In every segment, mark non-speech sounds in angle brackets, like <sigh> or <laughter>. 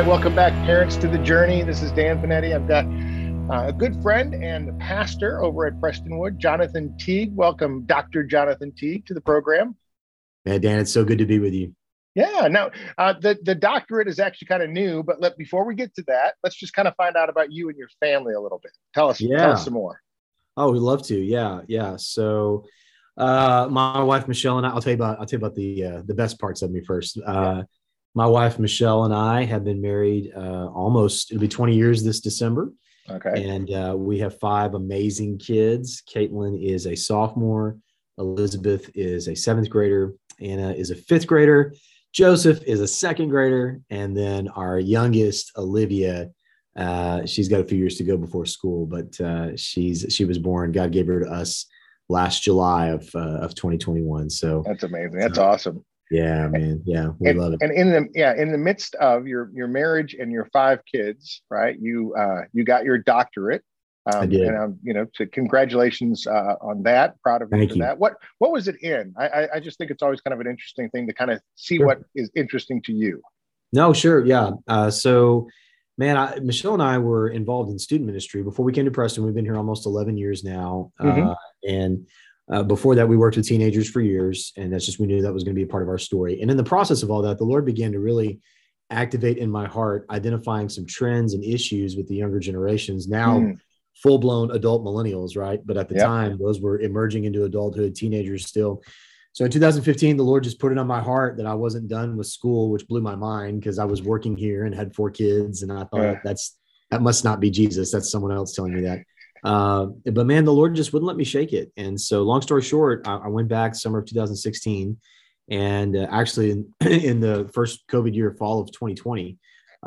right, welcome back, parents, to the journey. This is Dan Panetti. I've got uh, a good friend and pastor over at Prestonwood, Jonathan Teague. Welcome, Dr. Jonathan Teague, to the program. Yeah, Dan, it's so good to be with you. Yeah, now uh, the the doctorate is actually kind of new, but let before we get to that, let's just kind of find out about you and your family a little bit. Tell us, yeah. tell us some more. Oh, we'd love to. Yeah, yeah. So, uh, my wife Michelle and I, I'll tell you about I'll tell you about the uh, the best parts of me first. Uh, yeah. My wife Michelle and I have been married uh, almost it'll be 20 years this December. Okay. And uh, we have five amazing kids. Caitlin is a sophomore. Elizabeth is a seventh grader. Anna is a fifth grader. Joseph is a second grader. And then our youngest, Olivia, uh, she's got a few years to go before school, but uh, she's she was born. God gave her to us last July of uh, of 2021. So that's amazing. That's awesome. Yeah, man. Yeah, we and, love it. And in the yeah, in the midst of your your marriage and your five kids, right? You uh, you got your doctorate. Um, I did. And um, you know, so congratulations uh, on that. Proud of you for that. What what was it in? I, I, I just think it's always kind of an interesting thing to kind of see sure. what is interesting to you. No, sure, yeah. Uh, so, man, I, Michelle and I were involved in student ministry before we came to Preston. We've been here almost eleven years now, mm-hmm. uh, and uh, before that, we worked with teenagers for years, and that's just we knew that was going to be a part of our story. And in the process of all that, the Lord began to really activate in my heart, identifying some trends and issues with the younger generations. Now, mm. full blown adult millennials, right? But at the yep. time, those were emerging into adulthood, teenagers still. So in 2015, the Lord just put it on my heart that I wasn't done with school, which blew my mind because I was working here and had four kids, and I thought yeah. that's that must not be Jesus. That's someone else telling me that. Uh, but man, the Lord just wouldn't let me shake it. And so, long story short, I, I went back summer of 2016, and uh, actually in, <clears throat> in, the first COVID year, fall of 2020,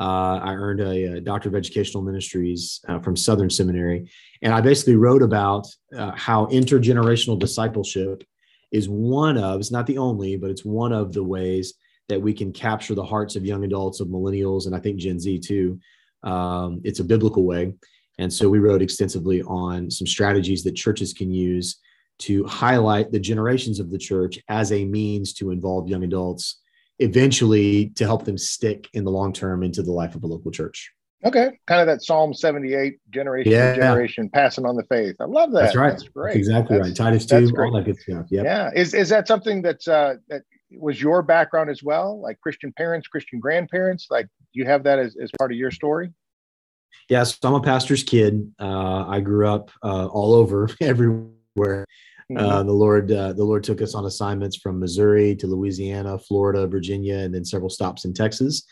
uh, I earned a, a, Doctor of Educational Ministries uh, from Southern Seminary, and I basically wrote about uh, how intergenerational discipleship is one of, it's not the only, but it's one of the ways that we can capture the hearts of young adults, of millennials, and I think Gen Z too. Um, it's a biblical way. And so we wrote extensively on some strategies that churches can use to highlight the generations of the church as a means to involve young adults, eventually to help them stick in the long term into the life of a local church. Okay, kind of that Psalm 78 generation yeah. generation passing on the faith. I love that. That's right. That's great. That's exactly that's, right. Titus 2, all that good stuff. Yep. Yeah. Is is that something that's uh that was your background as well? Like Christian parents, Christian grandparents? Like do you have that as, as part of your story? Yeah, so I'm a pastor's kid. Uh, I grew up uh, all over, <laughs> everywhere. Uh, mm-hmm. the Lord, uh, the Lord took us on assignments from Missouri to Louisiana, Florida, Virginia, and then several stops in Texas.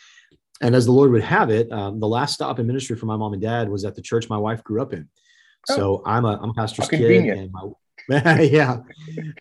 And as the Lord would have it, um, the last stop in ministry for my mom and dad was at the church my wife grew up in. Oh. So I'm a I'm a pastor's kid, and my <laughs> yeah,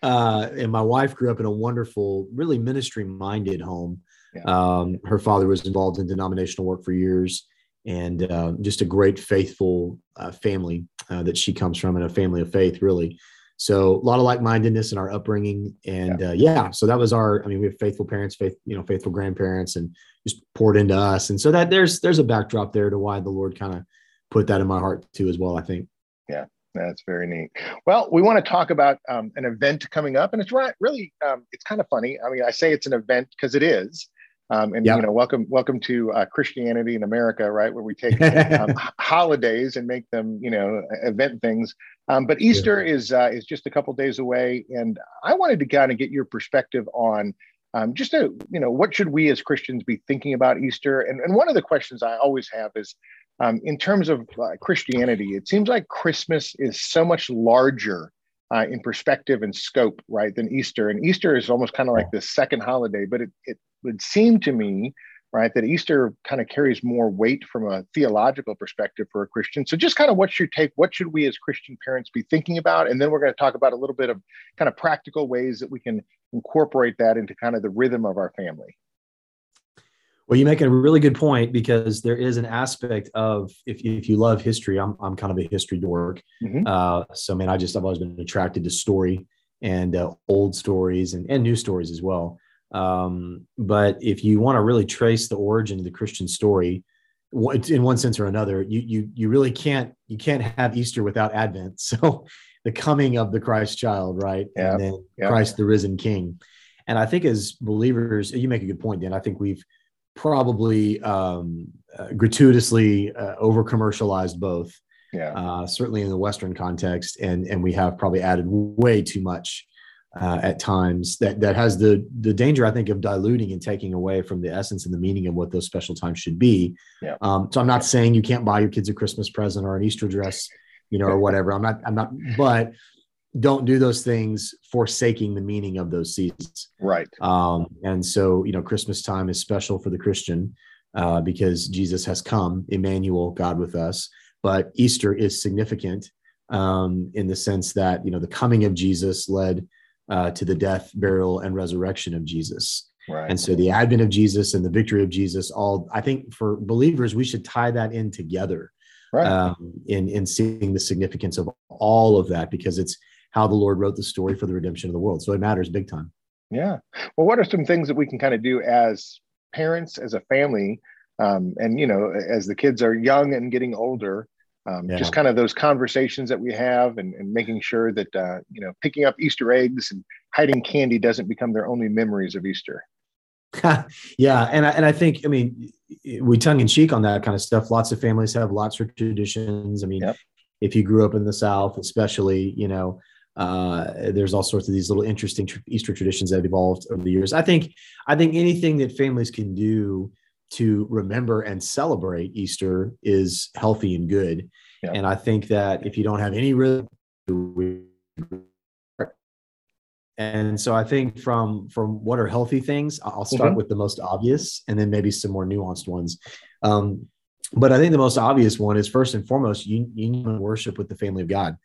uh, and my wife grew up in a wonderful, really ministry minded home. Yeah. Um, her father was involved in denominational work for years and uh, just a great faithful uh, family uh, that she comes from and a family of faith really so a lot of like-mindedness in our upbringing and yeah. Uh, yeah. so that was our i mean we have faithful parents faith you know faithful grandparents and just poured into us and so that there's there's a backdrop there to why the lord kind of put that in my heart too as well i think yeah that's very neat. Well, we want to talk about um, an event coming up, and it's right. Really, um, it's kind of funny. I mean, I say it's an event because it is, um, and yep. you know, welcome, welcome to uh, Christianity in America, right? Where we take um, <laughs> holidays and make them, you know, event things. Um, but Easter yeah. is uh, is just a couple days away, and I wanted to kind of get your perspective on um, just a, you know, what should we as Christians be thinking about Easter? And, and one of the questions I always have is, um, in terms of uh, Christianity, it seems like Christmas is so much larger uh, in perspective and scope, right, than Easter. And Easter is almost kind of like the second holiday, but it, it would seem to me, right, that Easter kind of carries more weight from a theological perspective for a Christian. So, just kind of what's your take? What should we as Christian parents be thinking about? And then we're going to talk about a little bit of kind of practical ways that we can incorporate that into kind of the rhythm of our family. Well, you make a really good point because there is an aspect of if, if you love history, I'm, I'm kind of a history dork. Mm-hmm. Uh, so, man, I just, I've always been attracted to story and uh, old stories and, and new stories as well. Um, but if you want to really trace the origin of the Christian story, in one sense or another, you you you really can't you can't have Easter without Advent. <laughs> So the coming of the Christ child, right? And then. Christ the risen King. And I think as believers, you make a good point, Dan. I think we've probably um, uh, gratuitously uh, over commercialized both. Yeah. Uh, certainly in the Western context, and and we have probably added way too much uh, at times that that has the the danger I think of diluting and taking away from the essence and the meaning of what those special times should be. Yeah. Um, so I'm not saying you can't buy your kids a Christmas present or an Easter dress, you know, or whatever. I'm not. I'm not. But don't do those things forsaking the meaning of those seasons. Right. Um, and so you know, Christmas time is special for the Christian uh, because Jesus has come, Emmanuel, God with us. But Easter is significant um, in the sense that you know the coming of Jesus led uh, to the death, burial, and resurrection of Jesus. Right. And so the advent of Jesus and the victory of Jesus, all I think for believers, we should tie that in together right. um, in in seeing the significance of all of that because it's how the Lord wrote the story for the redemption of the world. So it matters big time. Yeah. Well, what are some things that we can kind of do as parents, as a family, um, and you know, as the kids are young and getting older, um, yeah. just kind of those conversations that we have and, and making sure that uh, you know picking up easter eggs and hiding candy doesn't become their only memories of easter <laughs> yeah and I, and I think i mean we tongue in cheek on that kind of stuff lots of families have lots of traditions i mean yep. if you grew up in the south especially you know uh, there's all sorts of these little interesting tr- easter traditions that have evolved over the years i think i think anything that families can do to remember and celebrate Easter is healthy and good. Yeah. And I think that if you don't have any rhythm, and so I think from from what are healthy things, I'll start mm-hmm. with the most obvious, and then maybe some more nuanced ones. Um, but I think the most obvious one is first and foremost, you you need to worship with the family of God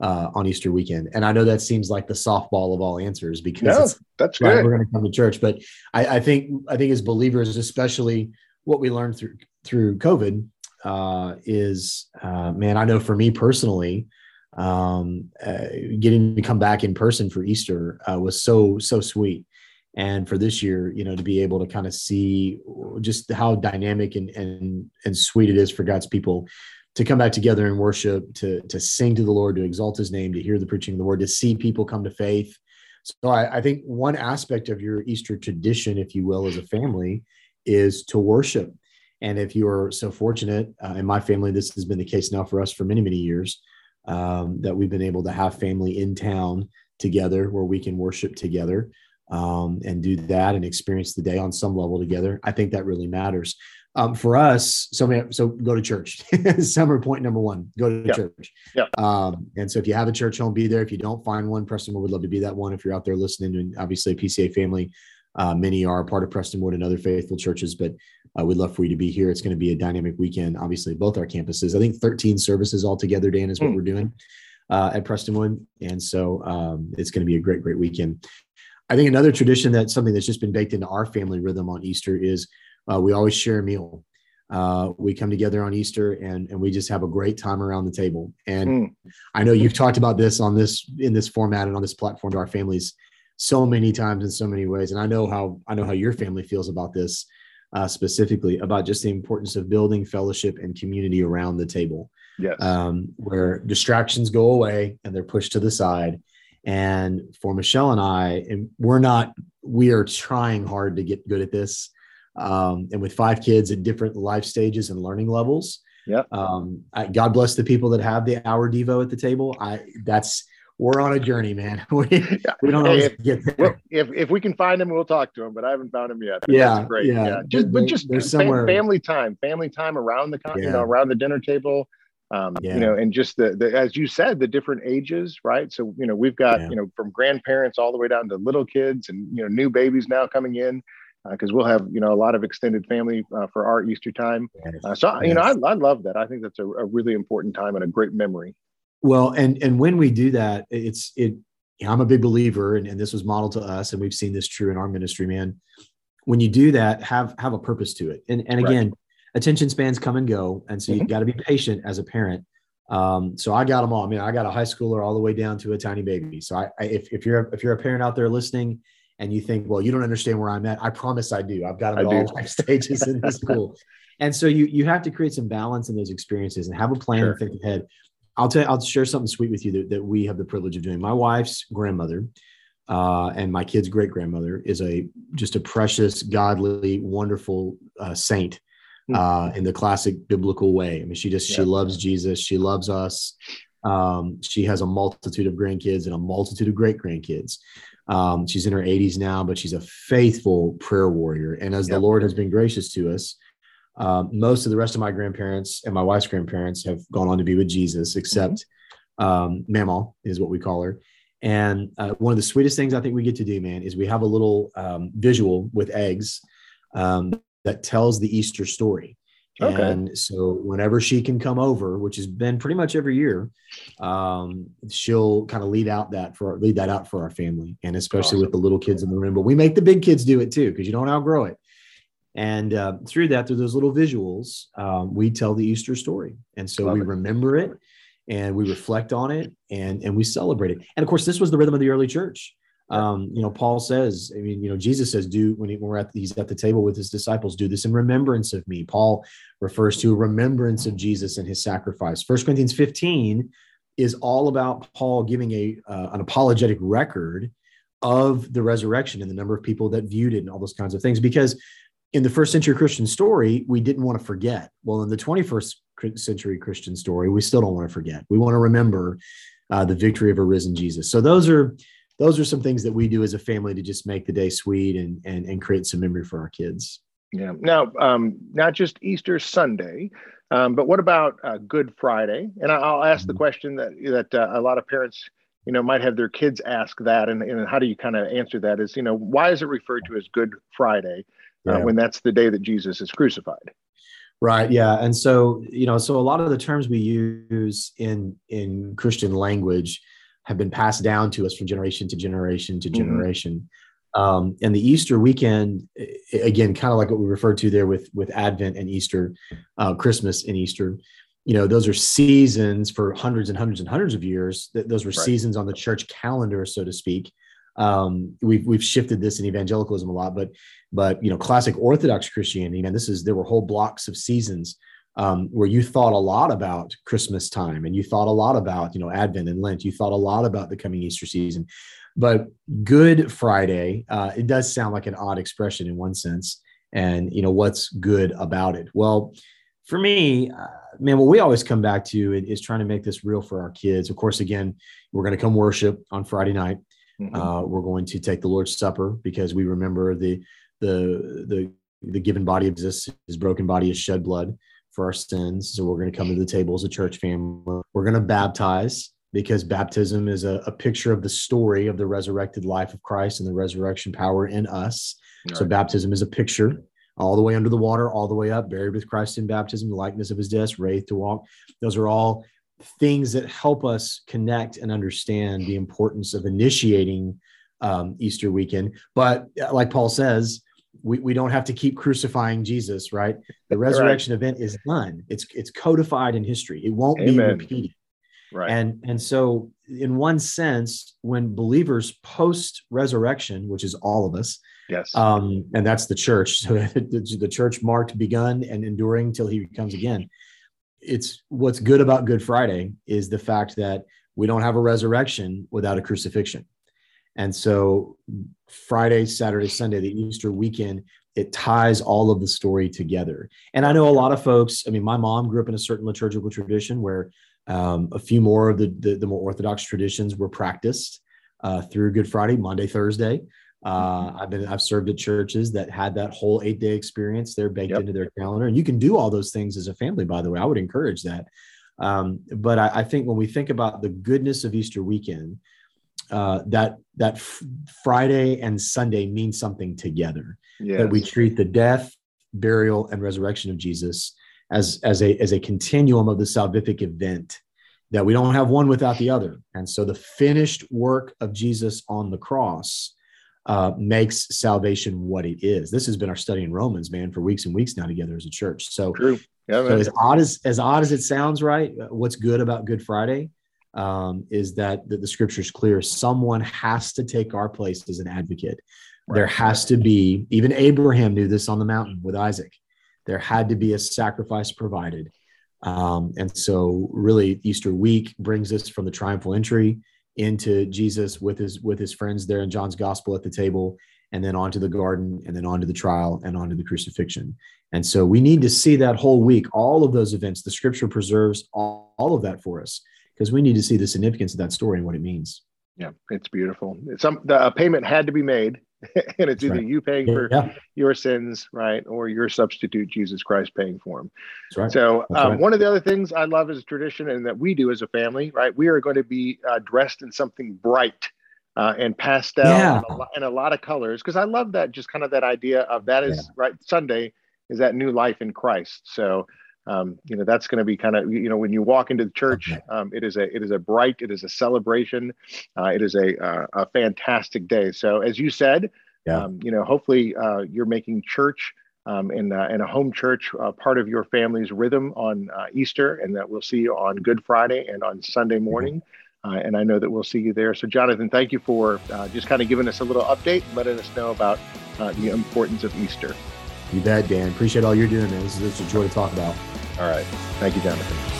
uh, on Easter weekend. And I know that seems like the softball of all answers because no, that's right, good. We're going to come to church, but I, I, think I think as believers, especially what we learned through through COVID, uh, is uh, man. I know for me personally, um, uh, getting to come back in person for Easter uh, was so so sweet. And for this year, you know, to be able to kind of see just how dynamic and and and sweet it is for God's people to come back together and worship, to to sing to the Lord, to exalt His name, to hear the preaching of the word, to see people come to faith. So I, I think one aspect of your Easter tradition, if you will, as a family, is to worship. And if you are so fortunate, uh, in my family, this has been the case now for us for many, many years, um, that we've been able to have family in town together where we can worship together um, and do that and experience the day on some level together. I think that really matters um, for us, so so go to church. <laughs> Summer point number one: go to yeah. church. Yeah. Um, and so if you have a church home, be there. If you don't find one, Prestonwood would love to be that one. If you're out there listening, and obviously PCA family, uh, many are part of Prestonwood and other faithful churches, but uh, we'd love for you to be here. It's going to be a dynamic weekend. Obviously, both our campuses. I think 13 services altogether. Dan is what mm. we're doing uh, at Prestonwood, and so um, it's going to be a great, great weekend. I think another tradition that's something that's just been baked into our family rhythm on Easter is uh, we always share a meal. Uh, we come together on Easter and, and we just have a great time around the table. And mm. I know you've talked about this on this in this format and on this platform to our families so many times in so many ways. And I know how I know how your family feels about this uh, specifically about just the importance of building fellowship and community around the table. Yes. Um, where distractions go away and they're pushed to the side. And for Michelle and I, and we're not, we are trying hard to get good at this um, and with five kids at different life stages and learning levels. Yeah. Um, I, God bless the people that have the hour Devo at the table. I that's we're on a journey, man. <laughs> we, we don't hey, if, get there. If, if we can find him, we'll talk to him, but I haven't found him yet. Yeah. Great. Yeah. yeah. Just, but just there's somewhere family time, family time around the, yeah. you know, around the dinner table. Um, yeah. you know, and just the, the, as you said, the different ages, right? So, you know, we've got, yeah. you know, from grandparents all the way down to little kids and, you know, new babies now coming in because uh, we'll have you know a lot of extended family uh, for our Easter time. Uh, so yes. you know, I, I, love that. I think that's a, a, really important time and a great memory. Well, and and when we do that, it's it. You know, I'm a big believer, and, and this was modeled to us, and we've seen this true in our ministry, man. When you do that, have have a purpose to it, and and again, right. attention spans come and go, and so mm-hmm. you got to be patient as a parent. Um, so I got them all. I mean, I got a high schooler all the way down to a tiny baby. So I, I if, if you're if you're a parent out there listening and you think, well, you don't understand where I'm at. I promise I do. I've got them at all life <laughs> stages in this school. And so you you have to create some balance in those experiences and have a plan sure. and think ahead. I'll tell you, I'll share something sweet with you that, that we have the privilege of doing. My wife's grandmother uh, and my kid's great grandmother is a just a precious, godly, wonderful uh, saint hmm. uh, in the classic biblical way. I mean, she just, yeah. she loves Jesus. She loves us. Um, she has a multitude of grandkids and a multitude of great grandkids. Um, she's in her 80s now, but she's a faithful prayer warrior. And as yep. the Lord has been gracious to us, um, most of the rest of my grandparents and my wife's grandparents have gone on to be with Jesus, except mm-hmm. um, Mama is what we call her. And uh, one of the sweetest things I think we get to do, man, is we have a little um, visual with eggs um, that tells the Easter story. Okay. And so whenever she can come over, which has been pretty much every year, um, she'll kind of lead out that for lead that out for our family, and especially awesome. with the little kids in the room. But we make the big kids do it too because you don't outgrow it. And uh, through that, through those little visuals, um, we tell the Easter story, and so Love we it. remember it, and we reflect on it, and and we celebrate it. And of course, this was the rhythm of the early church. Um, you know, Paul says, I mean, you know, Jesus says, do when, he, when we're at, he's at the table with his disciples, do this in remembrance of me. Paul refers to remembrance of Jesus and his sacrifice. First Corinthians 15 is all about Paul giving a, uh, an apologetic record of the resurrection and the number of people that viewed it and all those kinds of things. Because in the first century Christian story, we didn't want to forget. Well, in the 21st century Christian story, we still don't want to forget. We want to remember uh, the victory of a risen Jesus. So those are those are some things that we do as a family to just make the day sweet and and, and create some memory for our kids. Yeah. Now, um, not just Easter Sunday, um, but what about uh, Good Friday? And I'll ask mm-hmm. the question that that uh, a lot of parents, you know, might have their kids ask that, and, and how do you kind of answer that? Is you know, why is it referred to as Good Friday uh, yeah. when that's the day that Jesus is crucified? Right. Yeah. And so, you know, so a lot of the terms we use in in Christian language have been passed down to us from generation to generation to mm-hmm. generation. Mm-hmm. Um, and the Easter weekend, again, kind of like what we referred to there with with Advent and Easter, uh, Christmas and Easter. You know, those are seasons for hundreds and hundreds and hundreds of years. Those were right. seasons on the church calendar, so to speak. Um, we've we've shifted this in evangelicalism a lot, but but you know, classic Orthodox Christianity, man, this is there were whole blocks of seasons um, where you thought a lot about Christmas time and you thought a lot about, you know, Advent and Lent. You thought a lot about the coming Easter season. But Good Friday, uh, it does sound like an odd expression in one sense. And, you know, what's good about it? Well, for me, uh, man, what we always come back to is trying to make this real for our kids. Of course, again, we're going to come worship on Friday night. Mm-hmm. Uh, we're going to take the Lord's Supper because we remember the the the the given body of Jesus, his broken body is shed blood for our sins. So we're going to come to the table as a church family. We're going to baptize because baptism is a, a, picture of the story of the resurrected life of Christ and the resurrection power in us. Right. So baptism is a picture all the way under the water, all the way up, buried with Christ in baptism, the likeness of his death, raised to walk. Those are all things that help us connect and understand the importance of initiating um, Easter weekend. But like Paul says, we, we don't have to keep crucifying Jesus, right? The resurrection right. event is done. It's it's codified in history. It won't Amen. be repeated. Right. And and so in one sense, when believers post resurrection, which is all of us, yes, um, and that's the church. So <laughs> the, the church marked begun and enduring till he comes again. It's what's good about Good Friday is the fact that we don't have a resurrection without a crucifixion. And so Friday, Saturday, Sunday, the Easter weekend, it ties all of the story together. And I know a lot of folks, I mean, my mom grew up in a certain liturgical tradition where um, a few more of the, the, the, more Orthodox traditions were practiced uh, through Good Friday, Maundy, Thursday. Uh, I've been I've served at churches that had that whole eight day experience. They're baked yep. into their calendar, and you can do all those things as a family. By the way, I would encourage that. Um, but I, I, think when we think about the goodness of Easter weekend, uh, that that Friday and Sunday mean something together. Yes. That we treat the death, burial, and resurrection of Jesus as as a as a continuum of the salvific event. That we don't have one without the other, and so the finished work of Jesus on the cross uh, makes salvation what it is. This has been our study in Romans, man, for weeks and weeks now together as a church. So, True. Yeah, so as odd as as odd as it sounds, right? What's good about Good Friday um, is that, that the scripture is clear. Someone has to take our place as an advocate. Right. There has to be, even Abraham knew this on the mountain with Isaac. There had to be a sacrifice provided. Um, and so, really, Easter week brings us from the triumphal entry into Jesus with his with his friends there in John's gospel at the table, and then onto the garden, and then onto the trial, and onto the crucifixion. And so we need to see that whole week, all of those events. The scripture preserves all, all of that for us because we need to see the significance of that story and what it means. Yeah, it's beautiful. Some the payment had to be made, <laughs> and it's That's either right. you paying for yeah. your sins, right, or your substitute Jesus Christ paying for them. Right. So, um, right. one of the other things I love as a tradition, and that we do as a family, right, we are going to be uh, dressed in something bright. Uh, and pastel yeah. and, a lot, and, a lot, of colors because I love that just kind of that idea of that is yeah. right Sunday is that new life in Christ. So um, you know that's going to be kind of you know when you walk into the church um, it is a it is a bright it is a celebration. Uh, it is a, uh, a fantastic day. So as you said yeah. um, you know hopefully uh, you're making church um, in, uh, in a home church uh, part of your family's rhythm on uh, easter and that we'll see you on good friday and on sunday mm-hmm. morning. And i know that we'll see you there. So jonathan thank you for just kind of giving us a little update letting us know about the importance of easter. You bet dan. Appreciate all you're doing man. This is, this is a joy to talk about all right. Thank you, Jonathan.